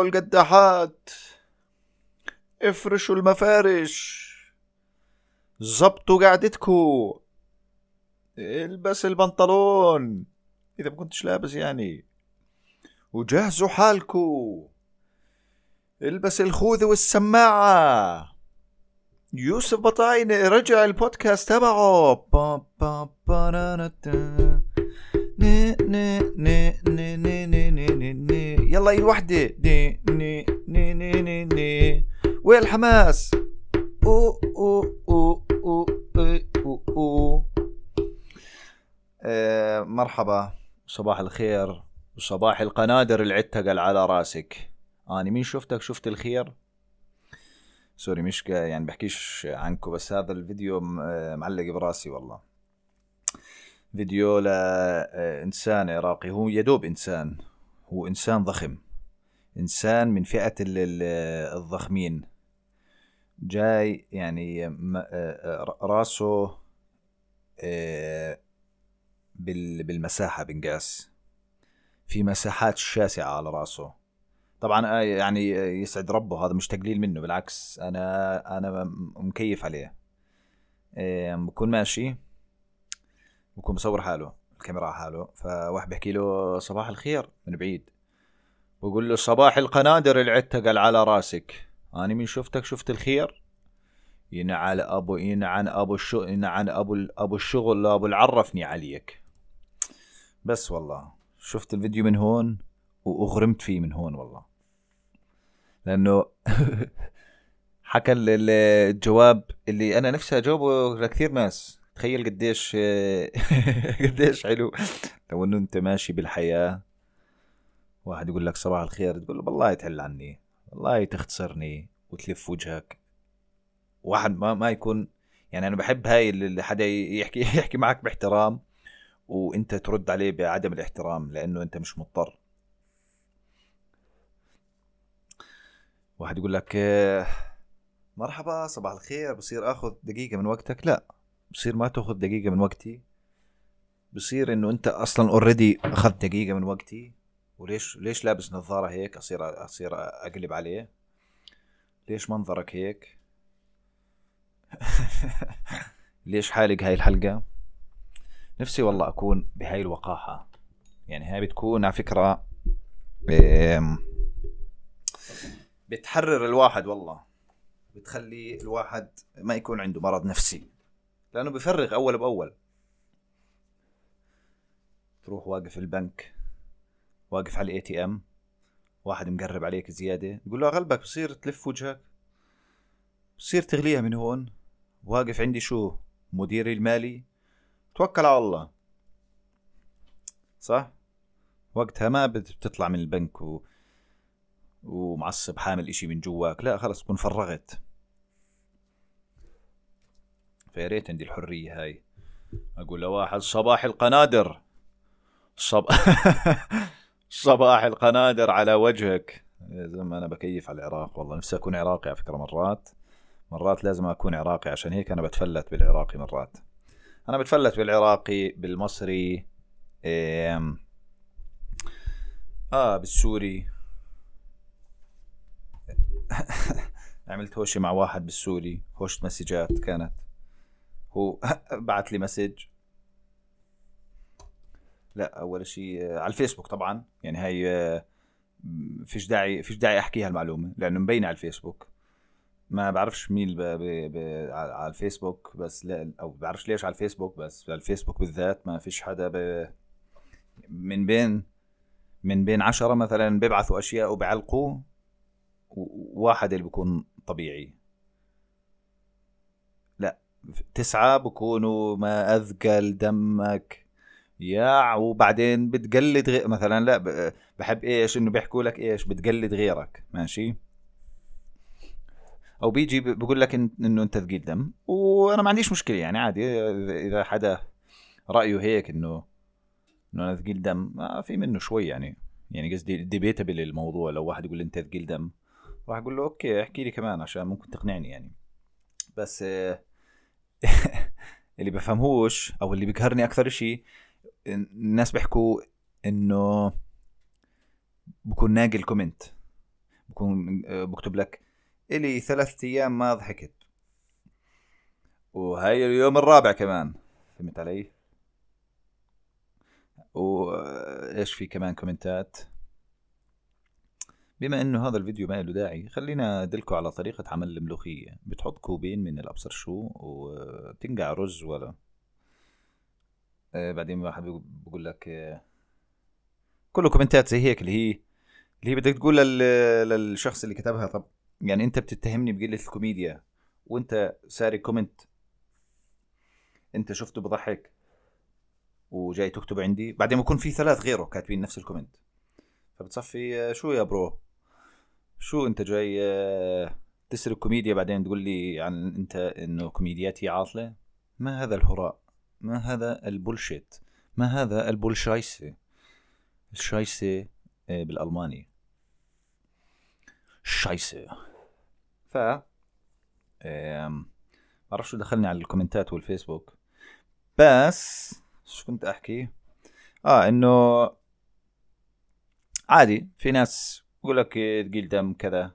ولعوا القداحات افرشوا المفارش زبطوا قعدتكو البس البنطلون اذا ما كنتش لابس يعني وجهزوا حالكو البس الخوذة والسماعة يوسف بطاينة رجع البودكاست تبعه يلا اي وحدة. ني ني ني ني ني ني. وين الحماس أو أو أو أو أو أو آه، مرحبا. صباح الخير. وصباح القنادر اللي عتقل على راسك. آني مين شفتك؟ شفت الخير؟ سوري مش يعني بحكيش عنكم بس هذا الفيديو آه، معلق براسي والله. فيديو لإنسان عراقي. هو يدوب إنسان. هو إنسان ضخم. إنسان من ال- الضخمين. جاي يعني آه، آه، رأسه آه، بال- بالمساحة بنقاس في مساحات شاسعة على رأسه. طبعا يعني يسعد ربه هذا مش تقليل منه بالعكس أنا أنا مكيف عليه. بكون ماشي بكون بصور حاله. الكاميرا حاله. فواحد بيحكي له صباح الخير من بعيد. بقول له صباح القنادر اللي عتقل على راسك. أنا من شفتك شفت الخير؟ ينعل أبو ينعن أبو الشغل ينعن أبو أبو الشغل أبو العرفني عليك. بس والله شفت الفيديو من هون وأغرمت فيه من هون والله. لأنه حكى ال- ال- الجواب اللي أنا نفسي أجاوبه لكثير ناس. تخيل قديش قديش حلو. لو إنه أنت ماشي بالحياة واحد يقول لك صباح الخير تقول له والله تحل عني والله تختصرني وتلف وجهك. واحد ما ما يكون يعني أنا بحب هاي اللي حدا يحكي يحكي معك باحترام وأنت ترد عليه بعدم الاحترام لأنه أنت مش مضطر. واحد يقول لك آه، مرحبا صباح الخير بصير آخذ دقيقة من وقتك. لا. بصير ما تاخذ دقيقة من وقتي. بصير إنه أنت أصلا اوريدي أخذت دقيقة من وقتي. وليش ليش لابس نظارة هيك؟ أصير أصير أقلب عليه. ليش منظرك هيك؟ ليش حالق هاي الحلقة؟ نفسي والله أكون بهاي الوقاحة. يعني هاي بتكون على فكرة بتحرر الواحد والله. بتخلي الواحد ما يكون عنده مرض نفسي. لأنه بفرغ أول بأول. تروح واقف البنك واقف على ال ATM واحد مقرب عليك زيادة يقول له غلبك بصير تلف وجهك بصير تخليها من هون واقف عندي شو مديري المالي توكل على الله. صح؟ وقتها ما بت- بتطلع من البنك و... ومعصب حامل إشي من جواك لا خلص تكون فرغت فيا ريت عندي الحرية هاي. أقول لواحد صباح القنادر. صب... صباح القنادر على وجهك. يا زلمة أنا بكيف على العراق والله. نفسي أكون عراقي على فكرة مرات. مرات لازم أكون عراقي عشان هيك أنا بتفلت بالعراقي مرات. أنا بتفلت بالعراقي بالمصري إيه... آه بالسوري. عملت هوشة مع واحد بالسوري هوشة مسجات كانت. هو بعت لي مسج لا أول شيء آه، على الفيسبوك طبعا يعني هاي آه، فيش داعي فيش داعي أحكيها المعلومة لأنه مبينة على الفيسبوك ما بعرفش مين. على الفيسبوك بس لا أو بعرفش ليش على الفيسبوك بس على الفيسبوك بالذات ما فيش حدا. من بين من بين عشرة مثلا بيبعثوا أشياء وبيعلقوا و- واحد اللي بيكون طبيعي تسعة بكونوا ما أذقل دمك. يا وبعدين بتقلد غير مثلا لا بحب إيش؟ إنه بيحكوا لك إيش؟ بتقلد غيرك. ماشي؟ أو بيجي بقول لك إن- إنه أنت ثقيل دم. وأنا ما عنديش مشكلة يعني عادي. إذا حدا رأيه هيك إنه إنه أنا ثقيل دم ما في منه شوي يعني. يعني قصدي debatable الموضوع. لو واحد يقول لي أنت ثقيل دم راح أقول له okay احكي لي كمان عشان ممكن تقنعني يعني. بس آه، اللي بفهمهوش أو اللي بيقهرني أكثر شيء الناس بيحكوا إنه بكون ناقل comment بكون آه، بكتب لك إلي ثلاثة أيام ما ضحكت. وهاي اليوم الرابع كمان. فهمت علي؟ وايش في كمان comment ات؟ بما إنه هذا الفيديو ما له داعي خلينا ادلكم على طريقة عمل الملوخية. بتحط كوبين من الأبصر شو وتنقع رز ولا. آه بعدين واحد بقول لك آه كله comment ات زي هيك اللي هي اللي هي بدك تقول للشخص اللي كتبها. طب يعني أنت بتتهمني بقلة الكوميديا وأنت سارق comment. أنت شفته بضحك وجاي تكتب عندي. بعدين بكون في ثلاث غيره كاتبين نفس ال comment. فبتصفي آه، شو يا bro؟ شو انت جاي آه، تسرق كوميديا بعدين تقول لي عن انت انه كوميدياتي عاطلة؟ ما هذا الهراء ما هذا البولشيت ما هذا البولشايسه الشايسه آه، بالألماني. شايسه ف بعرف شو دخلني على الكومنتات والفيسبوك. بس شو كنت أحكي؟ آه إنه عادي في ناس يقول لك تقيل دم كذا.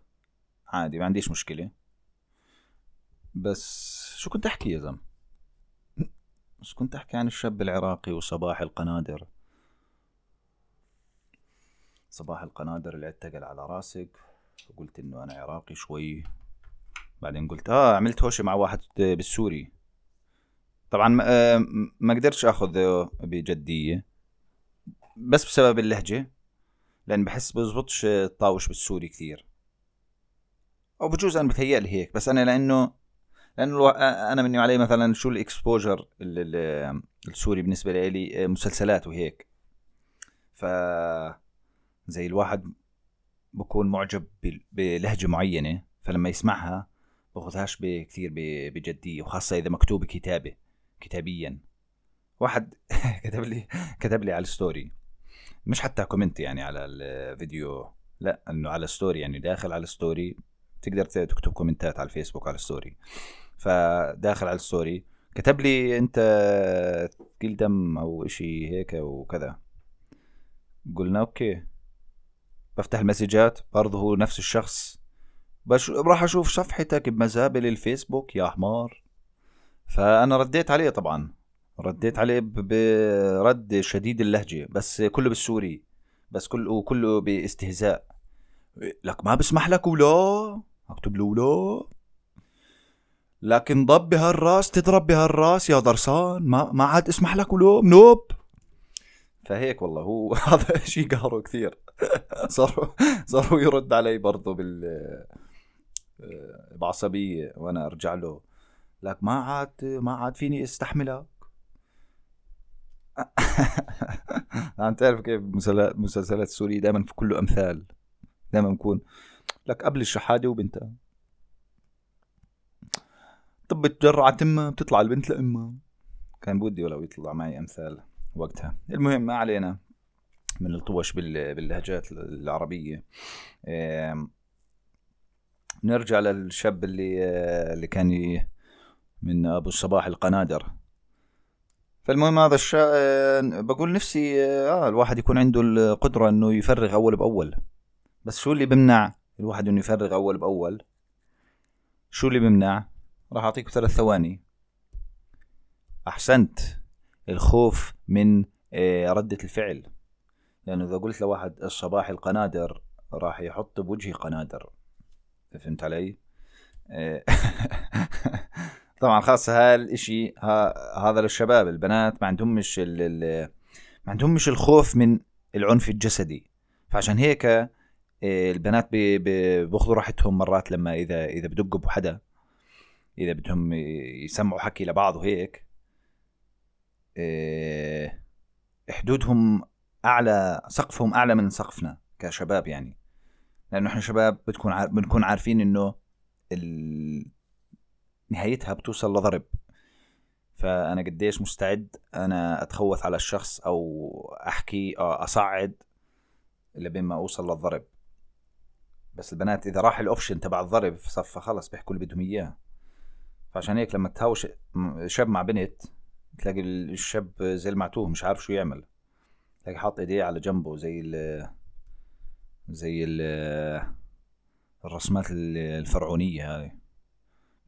عادي ما عنديش مشكلة. بس شو كنت أحكي يا زلمة؟ بس كنت أحكي عن الشاب العراقي وصباح القنادر. صباح القنادر اللي اتقل على راسك. وقلت إنه أنا عراقي شوي. بعدين قلت آه عملت هوشة مع واحد بالسوري. طبعا ما قدرتش اخذ بجدية. بس بسبب اللهجة. لأن بحس بزبطش الطاوش بالسوري كثير. أو بجوز أنا بتهيألي هيك بس أنا لأنه لأنه أنا مني علي مثلا شو الإكسبوجر السوري بالنسبة لي مسلسلات وهيك. ف زي الواحد بكون معجب بلهجة معينة فلما يسمعها باخذهاش كثير بجدية وخاصة إذا مكتوبة كتابة كتابيا. واحد كتب لي كتب لي على ال story مش حتى comment يعني على الفيديو لا إنه على story يعني داخل على ال story تقدر تكتب comment ات على الفيسبوك على ال story فداخل على ال story كتب لي أنت ثقيل دم أو إشي هيك وكذا قلنا okay. بفتح ال message ات برضه هو نفس الشخص. بس راح أشوف صفحتك بمزابل الفيسبوك يا حمار. فأنا رديت عليه طبعا. رديت عليه برد شديد اللهجة بس كله بالسوري بس كله وكله باستهزاء. لك ما بسمح لك ولا؟ اكتب له ولا؟ لكن ضب بهالراس تضرب بهالراس يا درسان ما ما عاد اسمح لك ولو نوب فهيك والله هو هذا شيء قهره كثير. صاروا صاروا يرد علي برضه بال بعصبية وأنا أرجع له. لك ما عاد ما عاد فيني استحملك عم تعرف كيف مسلسلات السورية دائما في كله أمثال. دائما بكون. لك قبل الشحادة وبنتها. طب بتجرع تمها بتطلع البنت لأمها. كان بودي ولو يطلع معي أمثال وقتها. المهم ما علينا من الطوش باللهجات العربية. نرجع للشاب اللي اللي كان من أبو الصباح القنادر. فالمهم هذا الشا بقول نفسي آه الواحد يكون عنده القدرة إنه يفرغ أول بأول. بس شو اللي بمنع الواحد إنه يفرغ أول بأول؟ شو اللي بمنع؟ راح اعطيك ثلاث ثواني. أحسنت. الخوف من آه، ردة الفعل. لأنه إذا قلت لواحد الصباح القنادر راح يحط بوجهي قنادر. فهمت علي؟ طبعا خاصة هالشيء هذا للشباب البنات ما عندهم مش ما عندهم مش الخوف من العنف الجسدي فعشان هيك آه، البنات بياخذوا راحتهم مرات لما إذا إذا بدقوا بحدا إذا بدهم يسمعوا حكي لبعض وهيك آه، حدودهم أعلى سقفهم أعلى من سقفنا كشباب يعني لأنه إحنا شباب بتكون بنكون عارفين إنه. نهايتها بتوصل لضرب. فأنا قديش مستعد أنا اتخوث على الشخص أو أحكي أصعد لبين ما أوصل للضرب. بس البنات إذا راح الأوبشن تبع الضرب صفى خلص بيحكوا اللي بدهم إياه. فعشان هيك لما تهاوش شاب مع بنت تلاقي الشاب زي المعتوه مش عارف شو يعمل. تلاقي حاط إيديه على جنبه زي ال زي ال الرسمات ال- الفرعونية هذه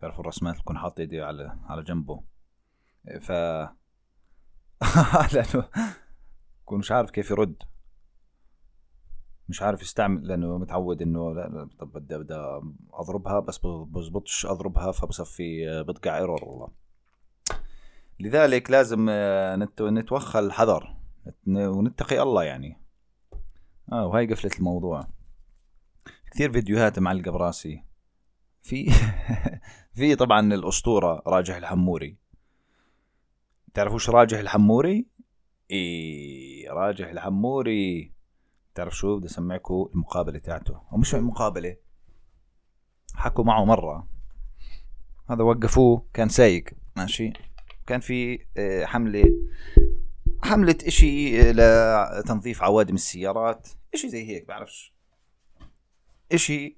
تعرفوا الرسمات اللي يكون حاط ايديه على على جنبه. ف لأنه يكون مش عارف كيف يرد. مش عارف يستعمل لأنه متعود إنه لا طب بدي بدي أضربها بس بزبطش أضربها فبصفي بتقع إيرور. والله لذلك لازم آه، نت- نتوخى الحذر. نت- ونتقي الله يعني. آه وهي قفلة الموضوع. كثير فيديوهات معلقة براسي في في طبعا الأسطورة راجح الحموري. تعرفوش راجح الحموري؟ إيه راجح الحموري. تعرف شو؟ بدي أسمعكم المقابلة تاعته. أو مش المقابلة؟ حكوا معه مرة. هذا وقفوه كان سايق. ماشي؟ كان في آه، حملة حملة إشي لتنظيف عوادم السيارات. إشي زي هيك بعرفش. إشي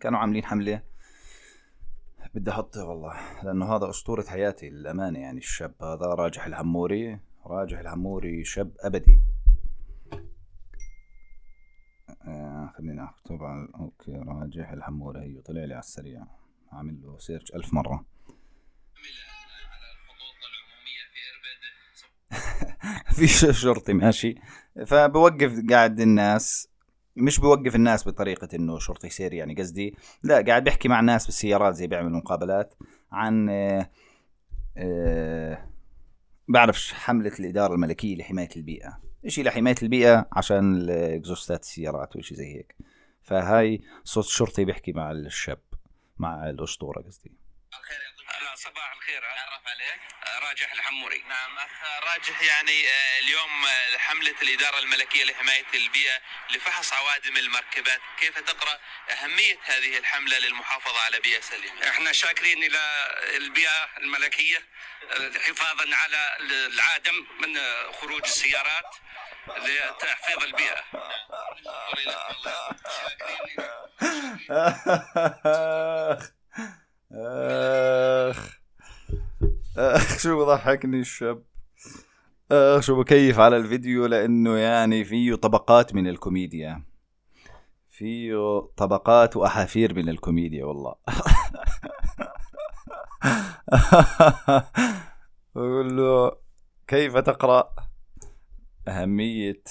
كانوا عاملين حملة. بدي احطه والله لأنه هذا أسطورة حياتي للأمانة يعني الشاب هذا راجح الحموري راجح الحموري شاب أبدي. آه خلينا اكتب على أوكي راجح الحموري هي طلع لي على السريع. عامل له سيرش ألف العمومية في شرطي ماشي. فبوقف قاعد الناس. مش بوقف الناس بطريقة إنه شرطي سير يعني قصدي. لا قاعد بيحكي مع الناس بالسيارات زي بيعمل مقابلات عن آه، آه، بعرفش حملة الإدارة الملكية لحماية البيئة. إشي لحماية البيئة؟ عشان الإكزوستات السيارات وإشي زي هيك. فهاي صوت شرطي بيحكي مع الشاب مع الأسطورة قصدي. الخير يعطيك صباح الخير. تعرف عليك. راجح الحموري. نعم. اخ راجح يعني آه، اليوم آه، حملة الإدارة الملكية لحماية البيئة لفحص عوادم المركبات. كيف تقرأ أهمية هذه الحملة للمحافظة على بيئة سليمة؟ إحنا شاكرين إلى البيئة الملكية آه، حفاظا على العادم من آه، خروج السيارات لتحفيظ البيئة. اخ آخ. آخ شو بضحكني الشاب. آخ شو بكيف على الفيديو لأنه يعني فيه طبقات من الكوميديا. فيه طبقات وأحافير من الكوميديا والله. بقول له كيف تقرأ؟ أهمية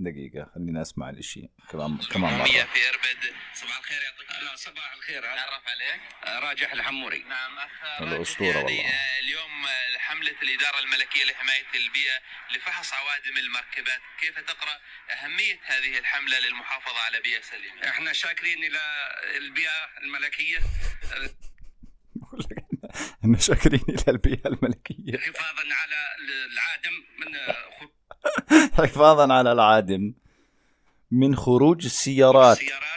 دقيقة خليني أسمع الإشي. كمان كمان مرة. في إربد. صباح الخير يعطيك لا صباح الخير. تعرف عليك؟ آه، راجح الحموري. نعم أخ أسطورة يعني والله. آه، اليوم آه، حملة الإدارة الملكية لحماية البيئة لفحص عوادم المركبات. كيف تقرأ أهمية هذه الحملة للمحافظة على بيئة سليمة؟ إحنا شاكرين إلى البيئة الملكية. آه، بقول لك إحنا شاكرين إلى البيئة الملكية. حفاظا على العادم من آه، حفاظا على العادم. من خروج السيارات. السيارات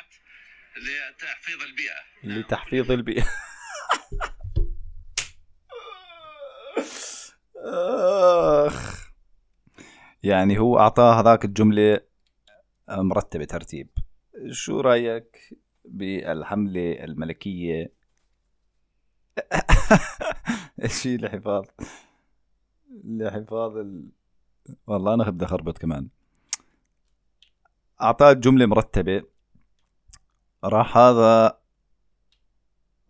لتحفيظ البيئة. لتحفيظ البيئة. أخ. يعني هو أعطاه هذاك الجملة مرتبة ترتيب. شو رأيك بالحملة الملكية؟ شيء لحفاظ لحفاظ ال... والله أنا بدي اخربط كمان. أعطاه جملة مرتبة. راح هذا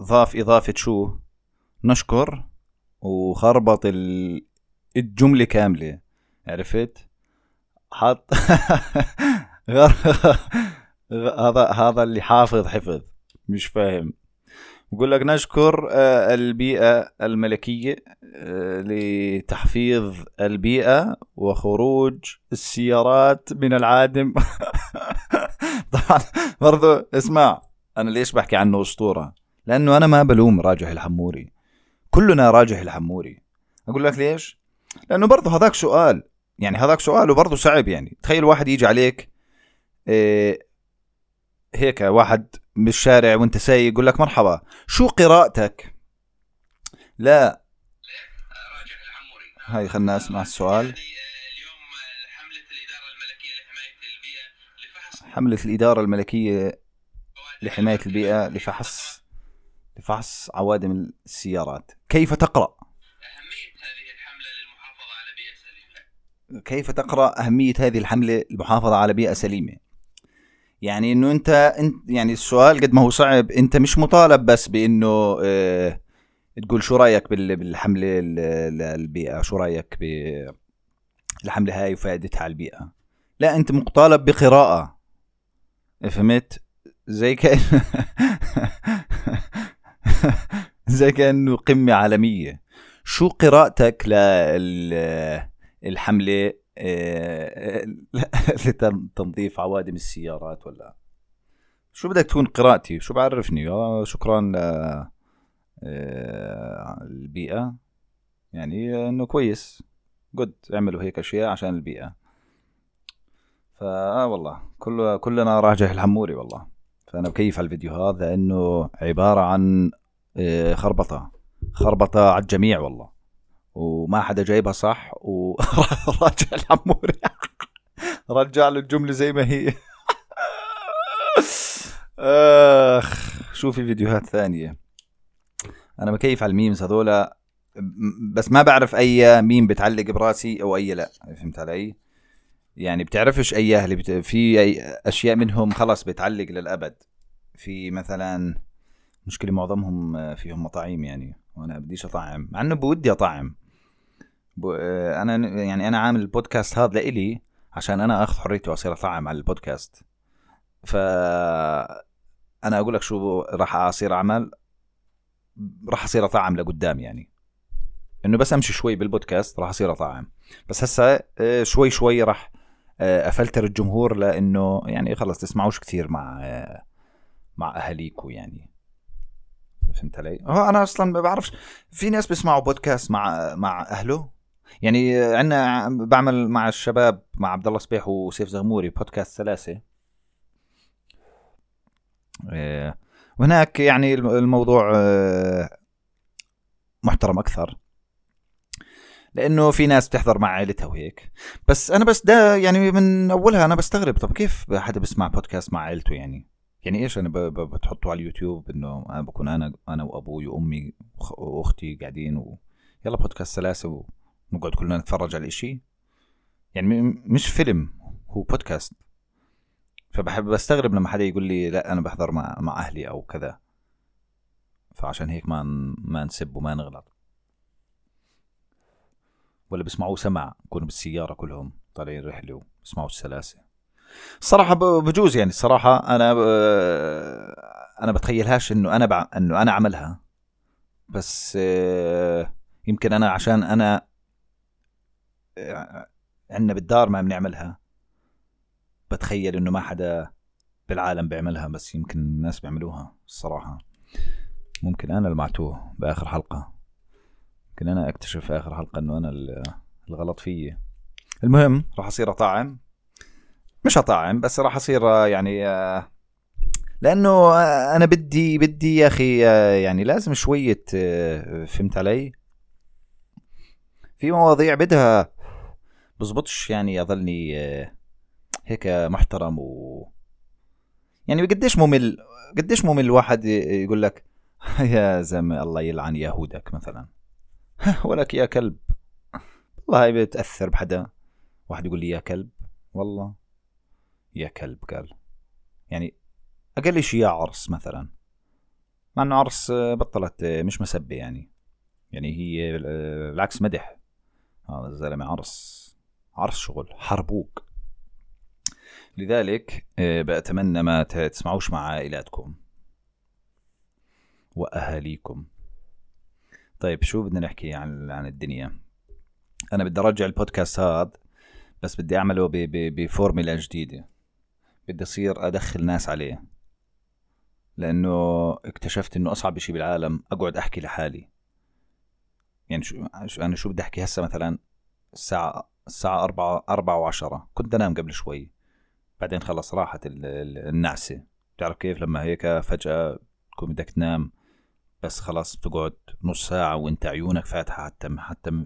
ضاف إضافة شو؟ نشكر وخربط ال... الجملة كاملة. عرفت؟ حط هذا هذا اللي حافظ حفظ. مش فاهم. بقول لك نشكر آه، البيئة الملكية آه، لتحفيظ البيئة وخروج السيارات من العادم. طبعا برضو اسمع أنا ليش بحكي عنه أسطورة؟ لأنه أنا ما بلوم راجح الحموري. كلنا راجح الحموري. أقول لك ليش؟ لأنه برضو هذاك سؤال يعني هذاك سؤال وبرضه صعب يعني. تخيل واحد يجي عليك إيه هيك واحد بالشارع وانت سايق يقول لك مرحبا شو قراءتك؟ لا. هاي خلنا اسمع السؤال. يعني آه، آه، حملة الإدارة الملكية لحماية البيئة لفحص حملة الإدارة الملكية لحماية البيئة لفحص لفحص عوادم السيارات. كيف تقرأ؟ أهمية هذه الحملة للمحافظة على بيئة سليمة. كيف تقرأ أهمية هذه الحملة للمحافظة على بيئة سليمة؟ يعني إنه أنت انت يعني السؤال قد ما هو صعب أنت مش مطالب بس بإنه آه تقول شو رأيك بال- بالحملة ال- البيئة؟ شو رأيك بالحمله هاي وفائدتها على البيئة؟ لا أنت مطالب بقراءة. فهمت؟ زي كأن زي كأنه قمة عالمية. شو قراءتك للحمله لتنظيف عوادم السيارات ولا؟ شو بدك تكون قراءتي؟ شو بعرفني؟ آه شكرا ل آه، البيئة. يعني إنه كويس. جود اعملوا هيك أشياء عشان البيئة. فا والله. كل كلنا راجح الحموري والله. فأنا بكيف على الفيديو هذا لأنه عبارة عن آه، خربطة. خربطة على الجميع والله. وما حدا جايبها صح وراجع الحموري رجع له الجملة زي ما هي آخ شوفي فيديوهات ثانية أنا بكيف على ال memes هذولا بس ما بعرف أي ميم بتعلق براسي أو أي لا فهمت علي؟ يعني بتعرفش اياه اللي بت... في أي أشياء منهم خلص بتعلق للأبد في مثلا مشكلة معظمهم فيهم مطاعيم يعني وأنا بديش أطعم مع إنه بودي أطعم. أنا يعني أنا عامل البودكاست هذا لإلي عشان أنا أخذ حريتي وأصير أطعم على البودكاست. ف أنا أقول لك شو راح أصير أعمل؟ راح أصير أطعم لقدام يعني. إنه بس أمشي شوي بالبودكاست راح أصير أطعم. بس هسه آه، شوي شوي راح آه، أفلتر الجمهور لإنه يعني خلص تسمعوش كثير مع آه، مع اهاليكم يعني. فهمت علي؟ أنا أصلا ما بعرفش في ناس بيسمعوا بودكاست مع مع أهله؟ يعني عندنا بعمل مع الشباب مع عبد الله صبيح وسيف زغموري بودكاست سلاسه آه، وهناك يعني الم- الموضوع آه، محترم أكثر. لأنه في ناس بتحضر مع عائلتها وهيك. بس أنا بس ده يعني من أولها أنا بستغرب طب كيف حدا بسمع بودكاست مع عائلته يعني؟ يعني إيش أنا بتحطه على اليوتيوب إنه أنا بكون أنا أنا وأبوي وأمي وأختي قاعدين و يلا بودكاست سلاسه ونقعد كلنا نتفرج على الاشي يعني مش فيلم هو بودكاست فبحب بستغرب لما حدا يقول لي لا أنا بحضر مع مع أهلي أو كذا. فعشان هيك ما ما نسب وما نغلط. ولا بيسمعوه سمع يكونوا بالسيارة كلهم طالعين رحلة وبيسمعوا السلاسة. الصراحة ب- بجوز يعني الصراحة أنا ب... أنا بتخيلهاش إنه أنا بع... إنه أنا عملها بس آه، يمكن أنا عشان أنا عندنا بالدار ما بنعملها. بتخيل إنه ما حدا بالعالم بيعملها بس يمكن الناس بيعملوها الصراحة. ممكن أنا المعتوه بآخر حلقة. يمكن أنا أكتشف في آخر حلقة إنه أنا ال- الغلط فيي. المهم راح أصير أطعم مش أطعم بس راح أصير آه، يعني آه، لأنه آه، أنا بدي بدي يا آه، يعني لازم شوية آه، فهمت علي؟ في مواضيع بدها بزبطش يعني أظلني آه، هيك محترم و يعني قديش ممل قديش ممل واحد يقول لك يا زلمة الله يلعن يهودك مثلا. ولك يا كلب. والله هاي بتأثر بحدا. واحد يقول لي يا كلب. والله. يا كلب قال. يعني أقل شيء يا عرس مثلا. مع إنه عرس آه، بطلت آه، مش مسبة يعني. يعني هي بالعكس مدح. هذا الزلمة عرس. عرس شغل حربوك. لذلك آه، بأتمنى ما تسمعوش مع عائلاتكم وأهاليكم. طيب شو بدنا نحكي عن عن الدنيا؟ أنا بدي أرجع البودكاست هذا بس بدي أعمله بفورميلا جديدة. بدي أصير أدخل ناس عليه. لأنه اكتشفت إنه أصعب شيء بالعالم أقعد أحكي لحالي. يعني شو أنا شو بدي أحكي هسه مثلا؟ الساعة الساعة أربعة أربعة وعشرة. كنت أنام قبل شوي. بعدين خلص راحت ال- ال- النعسة. بتعرف كيف؟ لما هيك فجأة تكون بدك تنام بس خلاص بتقعد نص ساعة وأنت عيونك فاتحة حتى حتى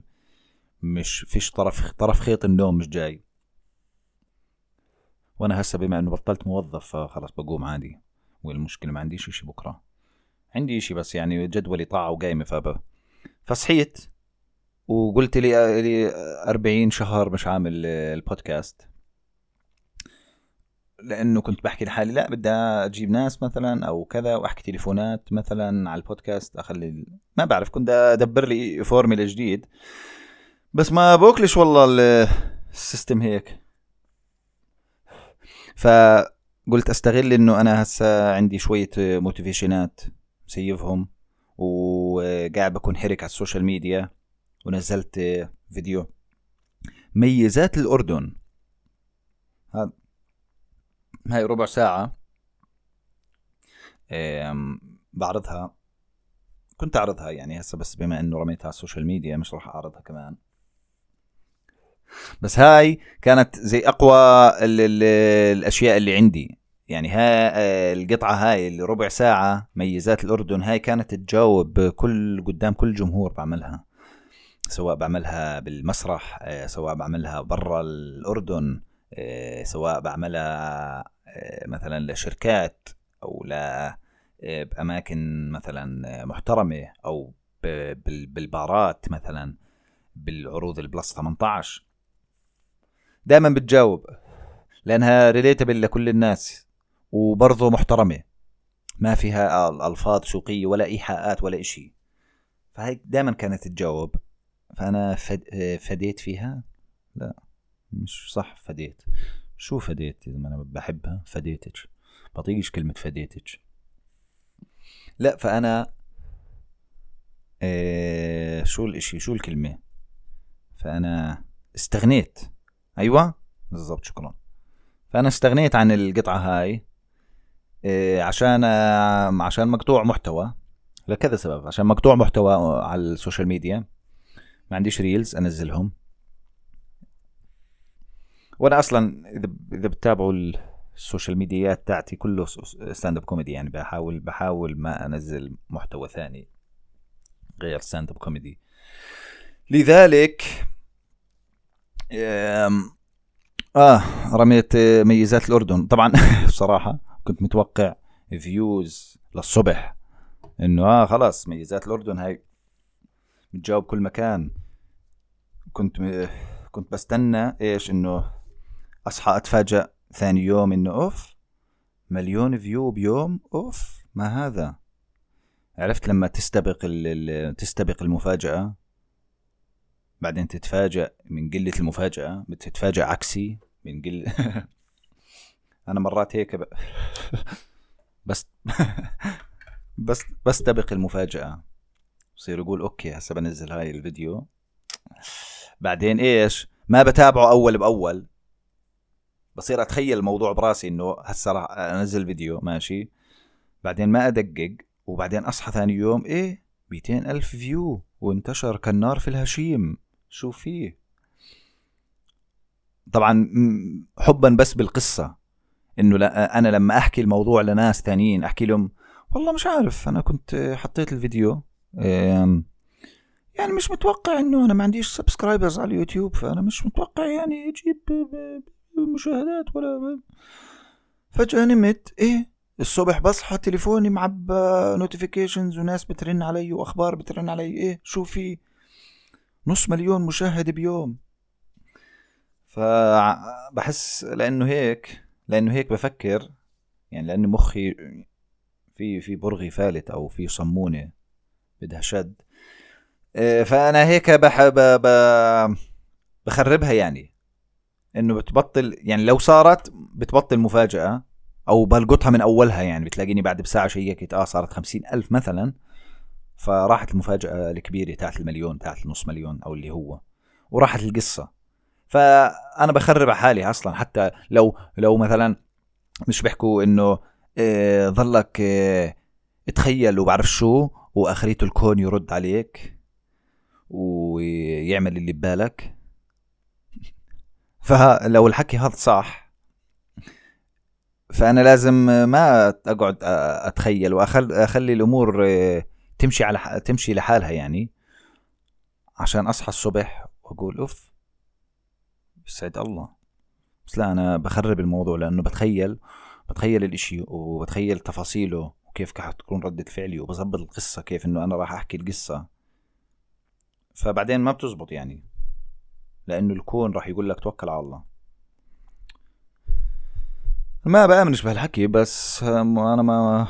مش فيش طرف طرف خيط النوم مش جاي. وأنا هسه بما إنه بطلت موظف فخلص بقوم عادي. والمشكلة ما عنديش إشي بكرة. عندي إشي بس يعني جدولي طاعة وقايمة فب فصحيت. وقلت لي لي 40 شهر مش عامل البودكاست. لأنه كنت بحكي لحالي لا بدي أجيب ناس مثلا أو كذا وأحكي تليفونات مثلا على البودكاست أخلي ما بعرف كنت أدبر لي فورميلا جديد. بس ما بوكلش والله ال- ال system هيك. فقلت أستغل إنه أنا هسا عندي شوية motivation ات مسيفهم وقاعد بكون حرك على ال social media. ونزلت فيديو. ميزات الأردن. هذا هاي ربع ساعة بعرضها. كنت أعرضها يعني هسه بس بما إنه رميتها على ال social media مش راح أعرضها كمان. بس هاي كانت زي أقوى ال ال الأشياء اللي عندي. يعني ها القطعة هاي اللي ربع ساعة ميزات الأردن هاي كانت تجاوب كل قدام كل جمهور بعملها. سواء بعملها بالمسرح آه، سواء بعملها برا الأردن آه، سواء بعملها آه، مثلا لشركات أو ل بأماكن مثلا ب- بال- بالبارات مثلا بالعروض ال plus 18 دائما بتجاوب لأنها relatable لكل الناس وبرضه محترمة. ما فيها ألفاظ سوقية ولا إيحاءات ولا إشي. فهي دائما كانت تجاوب. فأنا فد... فديت فيها؟ لا مش صح فديت. شو فديت إذا ما أنا بحبها؟ فديتك. بطيقش كلمة فديتك. لا فأنا إيه شو الإشي؟ شو الكلمة؟ فأنا استغنيت. أيوه؟ بالضبط شكرا. فأنا استغنيت عن القطعة هاي إيه عشان آه، عشان مقطوع محتوى. لكذا سبب. عشان مقطوع محتوى على ال social media. ما عنديش reels أنزلهم. وأنا أصلا إذا إذا بتتابعوا ال social media ات تاعتي كله stand up comedy يعني بحاول بحاول ما أنزل محتوى ثاني غير stand up comedy لذلك آه رميت ميزات الأردن. طبعا بصراحة كنت متوقع views للصبح. إنه آه خلاص ميزات الأردن هاي بتجاوب كل مكان. كنت م... كنت بستنى إيش إنه أصحى أتفاجأ ثاني يوم إنه أوف مليون فيو بيوم أوف ما هذا؟ عرفت لما تستبق ال... تستبق المفاجأة؟ بعدين تتفاجأ من قلة المفاجأة بتتفاجأ عكسي من قل أنا مرات هيك ب... بس بس بستبق المفاجأة. بصير يقول okay هسه بنزل هاي الفيديو. بعدين إيش؟ ما بتابعه أول بأول. بصير أتخيل الموضوع براسي إنه هسه راح أنزل فيديو ماشي؟ بعدين ما أدقق وبعدين أصحى ثاني يوم إيه؟ 200 ألف view وانتشر كالنار في الهشيم. شو فيه؟ طبعا حبا بس بالقصة. إنه أنا لما أحكي الموضوع لناس ثانيين أحكي لهم والله مش عارف أنا كنت حطيت الفيديو يعني مش متوقع إنه أنا ما عنديش subscribers على اليوتيوب فأنا مش متوقع يعني يجيب مشاهدات ولا فجأة نمت إيه؟ الصبح بصحى تليفوني معبى notifications وناس بترن علي وأخبار بترن علي إيه؟ شو في؟ نص مليون مشاهد بيوم. فبحس لأنه هيك لأنه هيك بفكر يعني لأنه مخي في في برغي فالت أو في صمونة. بدها شد إيه، فأنا هيك بح ب... بخربها يعني. إنه بتبطل يعني لو صارت بتبطل مفاجأة أو بلقطها من أولها يعني بتلاقيني بعد بساعة شيكت آه صارت خمسين ألف مثلا فراحت المفاجأة الكبيرة تاعت المليون تاعت النص مليون أو اللي هو. وراحت القصة. فأنا بخرب على حالي أصلا. حتى لو لو مثلا مش بيحكوا إنه إيه ظلك إيه تخيل وبعرف شو واخريته الكون يرد عليك ويعمل اللي ببالك. فلو الحكي هذا صح فأنا لازم ما أقعد أتخيل واخلي أخلي الأمور تمشي على تمشي لحالها يعني عشان أصحى الصبح وأقول أوف يسعد الله. بس لا أنا بخرب الموضوع لأنه بتخيل بتخيل الإشي وبتخيل تفاصيله. وكيف حتكون ردة فعلي وبظبط القصة كيف إنه أنا راح أحكي القصة. فبعدين ما بتزبط يعني لأنه الكون راح يقول لك توكل على الله. ما بآمنش بهالحكي بس أنا ما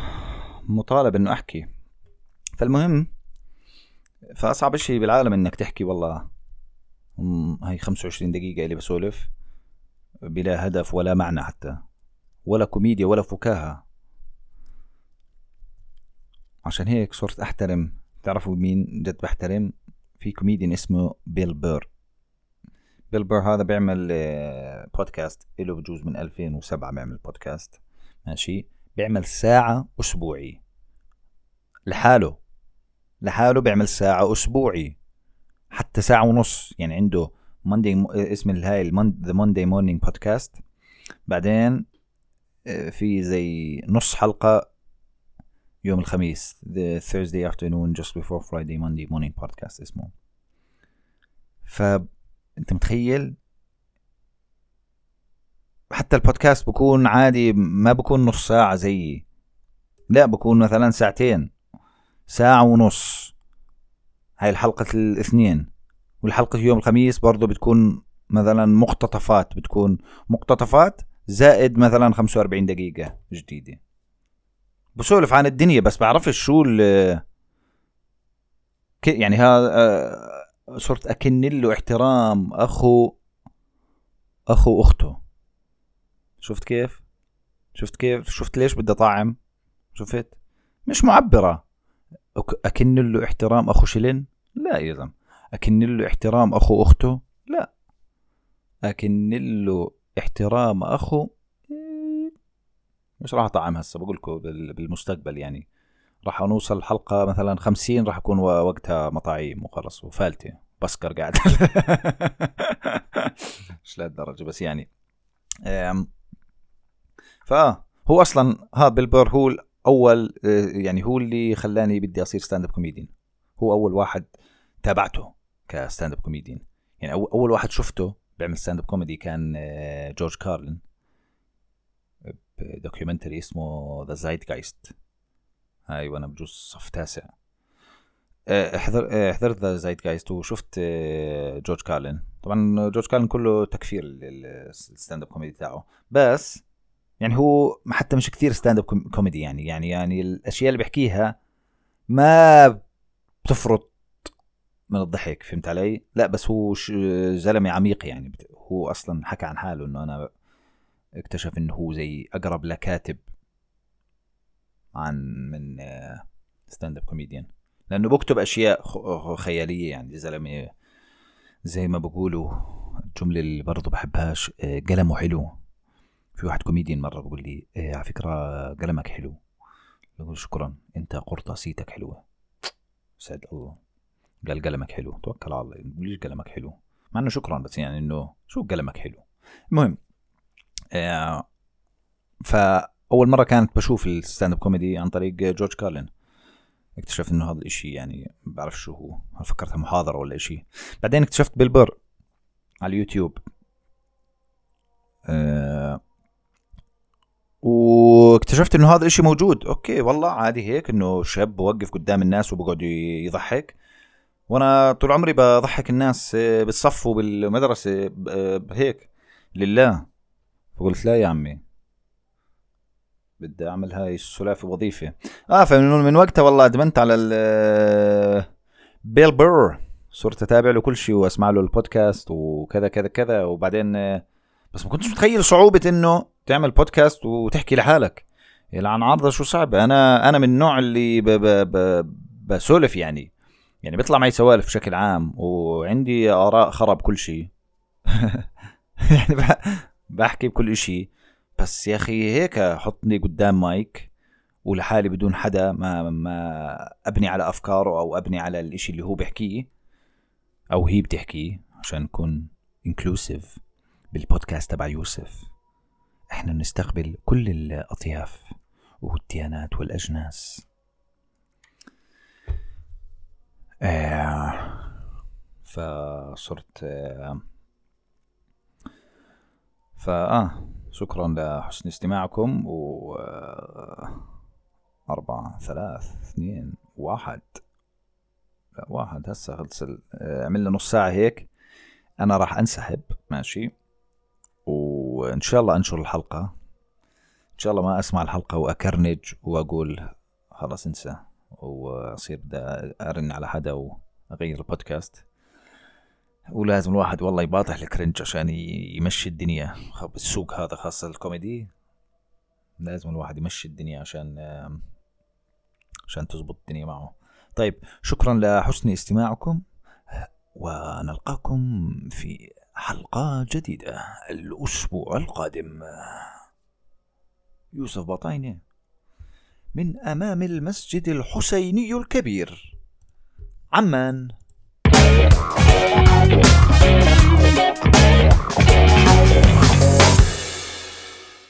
مطالب إنه أحكي. فالمهم فأصعب شيء بالعالم إنك تحكي والله. هاي 25 دقيقة اللي بسولف بلا هدف ولا معنى حتى. ولا كوميديا ولا فكاهة. عشان هيك صرت أحترم. تعرفوا مين جد بحترم؟ في كوميديان اسمه بيل بير. بيل بير هذا بيعمل بودكاست له بجوز من 2007 بيعمل بودكاست ماشي؟ بيعمل ساعة أسبوعي. لحاله. لحاله بيعمل ساعة أسبوعي. حتى ساعة ونص. يعني عنده Monday اسم هاي the Monday morning podcast بعدين آه، في زي نص حلقة يوم الخميس the Thursday afternoon just before Friday Monday morning podcast اسمه. فأنت متخيل؟ حتى البودكاست بكون عادي ما بكون نص ساعة زيي. لا بكون مثلا ساعتين ساعة ونص. هاي الحلقة الاثنين. والحلقة يوم الخميس برضو بتكون مثلا مقتطفات بتكون مقتطفات زائد مثلا 45 دقيقة جديدة. بسولف عن الدنيا بس بعرفش شو ال يعني هذا آه، صرت أكن له احترام أخو أخو أخته. شفت كيف؟ شفت كيف؟ شفت ليش بدي طعم شفت؟ مش معبرة. أكن له احترام أخو شلن؟ لا يا زلمة. أكن له احترام أخو أخته؟ لا. أكن له احترام أخو مش راح أطعم هسه بقول لكم بالمستقبل يعني. راح نوصل حلقة مثلا خمسين راح يكون وقتها مطاعيم وخلص وفالته بسكر قاعد. مش لهالدرجة بس يعني. فهو أصلا ها بيل بير هو اول آه، يعني هو اللي خلاني بدي أصير stand up comedian هو أول واحد تابعته ك stand up comedian يعني أول واحد شفته بيعمل stand up comedy كان آه، جورج كارلين. documentary اسمه the Zeitgeist هاي وأنا بجوز صف تاسع. آه، حضر آه، حضرت the Zeitgeist وشفت جورج كارلين. طبعا جورج كارلين كله تكفير ال stand up comedy تاعه. بس يعني هو حتى مش كثير stand up comedy يعني. يعني يعني الأشياء اللي بيحكيها ما بتفرط من الضحك فهمت علي؟ لا بس هو زلمة عميق يعني. هو أصلا حكى عن حاله إنه أنا اكتشف إنه هو زي أقرب لكاتب عن من stand up comedian لأنه بكتب أشياء خيالية يعني زلمة زي ما بقولوا الجملة اللي برضه بحبهاش آه، قلمه حلو. في واحد كوميديان مرة بقول لي آه، على فكرة قلمك حلو. بقول شكرا أنت قرطاسيتك حلوة. سعد الله. قال قلمك حلو. توكل على الله. ليش قلمك حلو؟ مع إنه شكرا بس يعني إنه شو قلمك حلو؟ المهم فاول مرة كانت بشوف ال stand up comedy عن طريق George Carlin. اكتشفت إنه هذا الاشي يعني بعرف شو هو. فكرتها محاضرة ولا إشي. بعدين اكتشفت Bill Burr على اليوتيوب. آه واكتشفت إنه هذا الاشي موجود. okay والله عادي هيك إنه شاب بوقف قدام الناس وبقعد يضحك. وأنا طول عمري بضحك الناس آه، بالصف وبالمدرسة آه، هيك. لله. فقلت لا يا عمي. بدي أعمل هاي السلافة وظيفة. آه فمن من وقتها والله أدمنت على ال آه، Bill Burr صرت أتابع له كل شيء وأسمع له البودكاست وكذا كذا كذا. وبعدين بس ما كنتش متخيل صعوبة إنه تعمل بودكاست وتحكي لحالك. يلعن عرضه شو صعب. أنا أنا من النوع اللي ب ب ب بسولف يعني. يعني بيطلع معي سوالف بشكل عام وعندي آراء خرا بكل شيء. يعني بحكي بكل شيء بس يا أخي هيك حطني قدام مايك ولحالي بدون حدا ما ما أبني على أفكاره أو أبني على الإشي اللي هو بيحكيه أو هي بتحكيه عشان نكون انكلوسيف بالبودكاست تبع يوسف. إحنا بنستقبل كل الأطياف والديانات والأجناس. آه فصرت آه فآه شكرا لحسن استماعكم و آه، أربعة ثلاث اثنين واحد. لا واحد. هسه خلص آه، عملنا نص ساعة هيك. أنا راح أنسحب ماشي؟ وإن شاء الله أنشر الحلقة. إن شاء الله ما أسمع الحلقة وأكرنج وأقول خلاص انسى وأصير بدي أرن على حدا وأغير البودكاست. ولازم الواحد والله يباطح الكرنج عشان يمشي الدنيا. بالسوق هذا خاصة الكوميدي لازم الواحد يمشي الدنيا عشان عشان تزبط الدنيا معه. طيب شكرا لحسن استماعكم ونلقاكم في حلقة جديدة الأسبوع القادم. يوسف بطاينة من أمام المسجد الحسيني الكبير عمان. Thank you.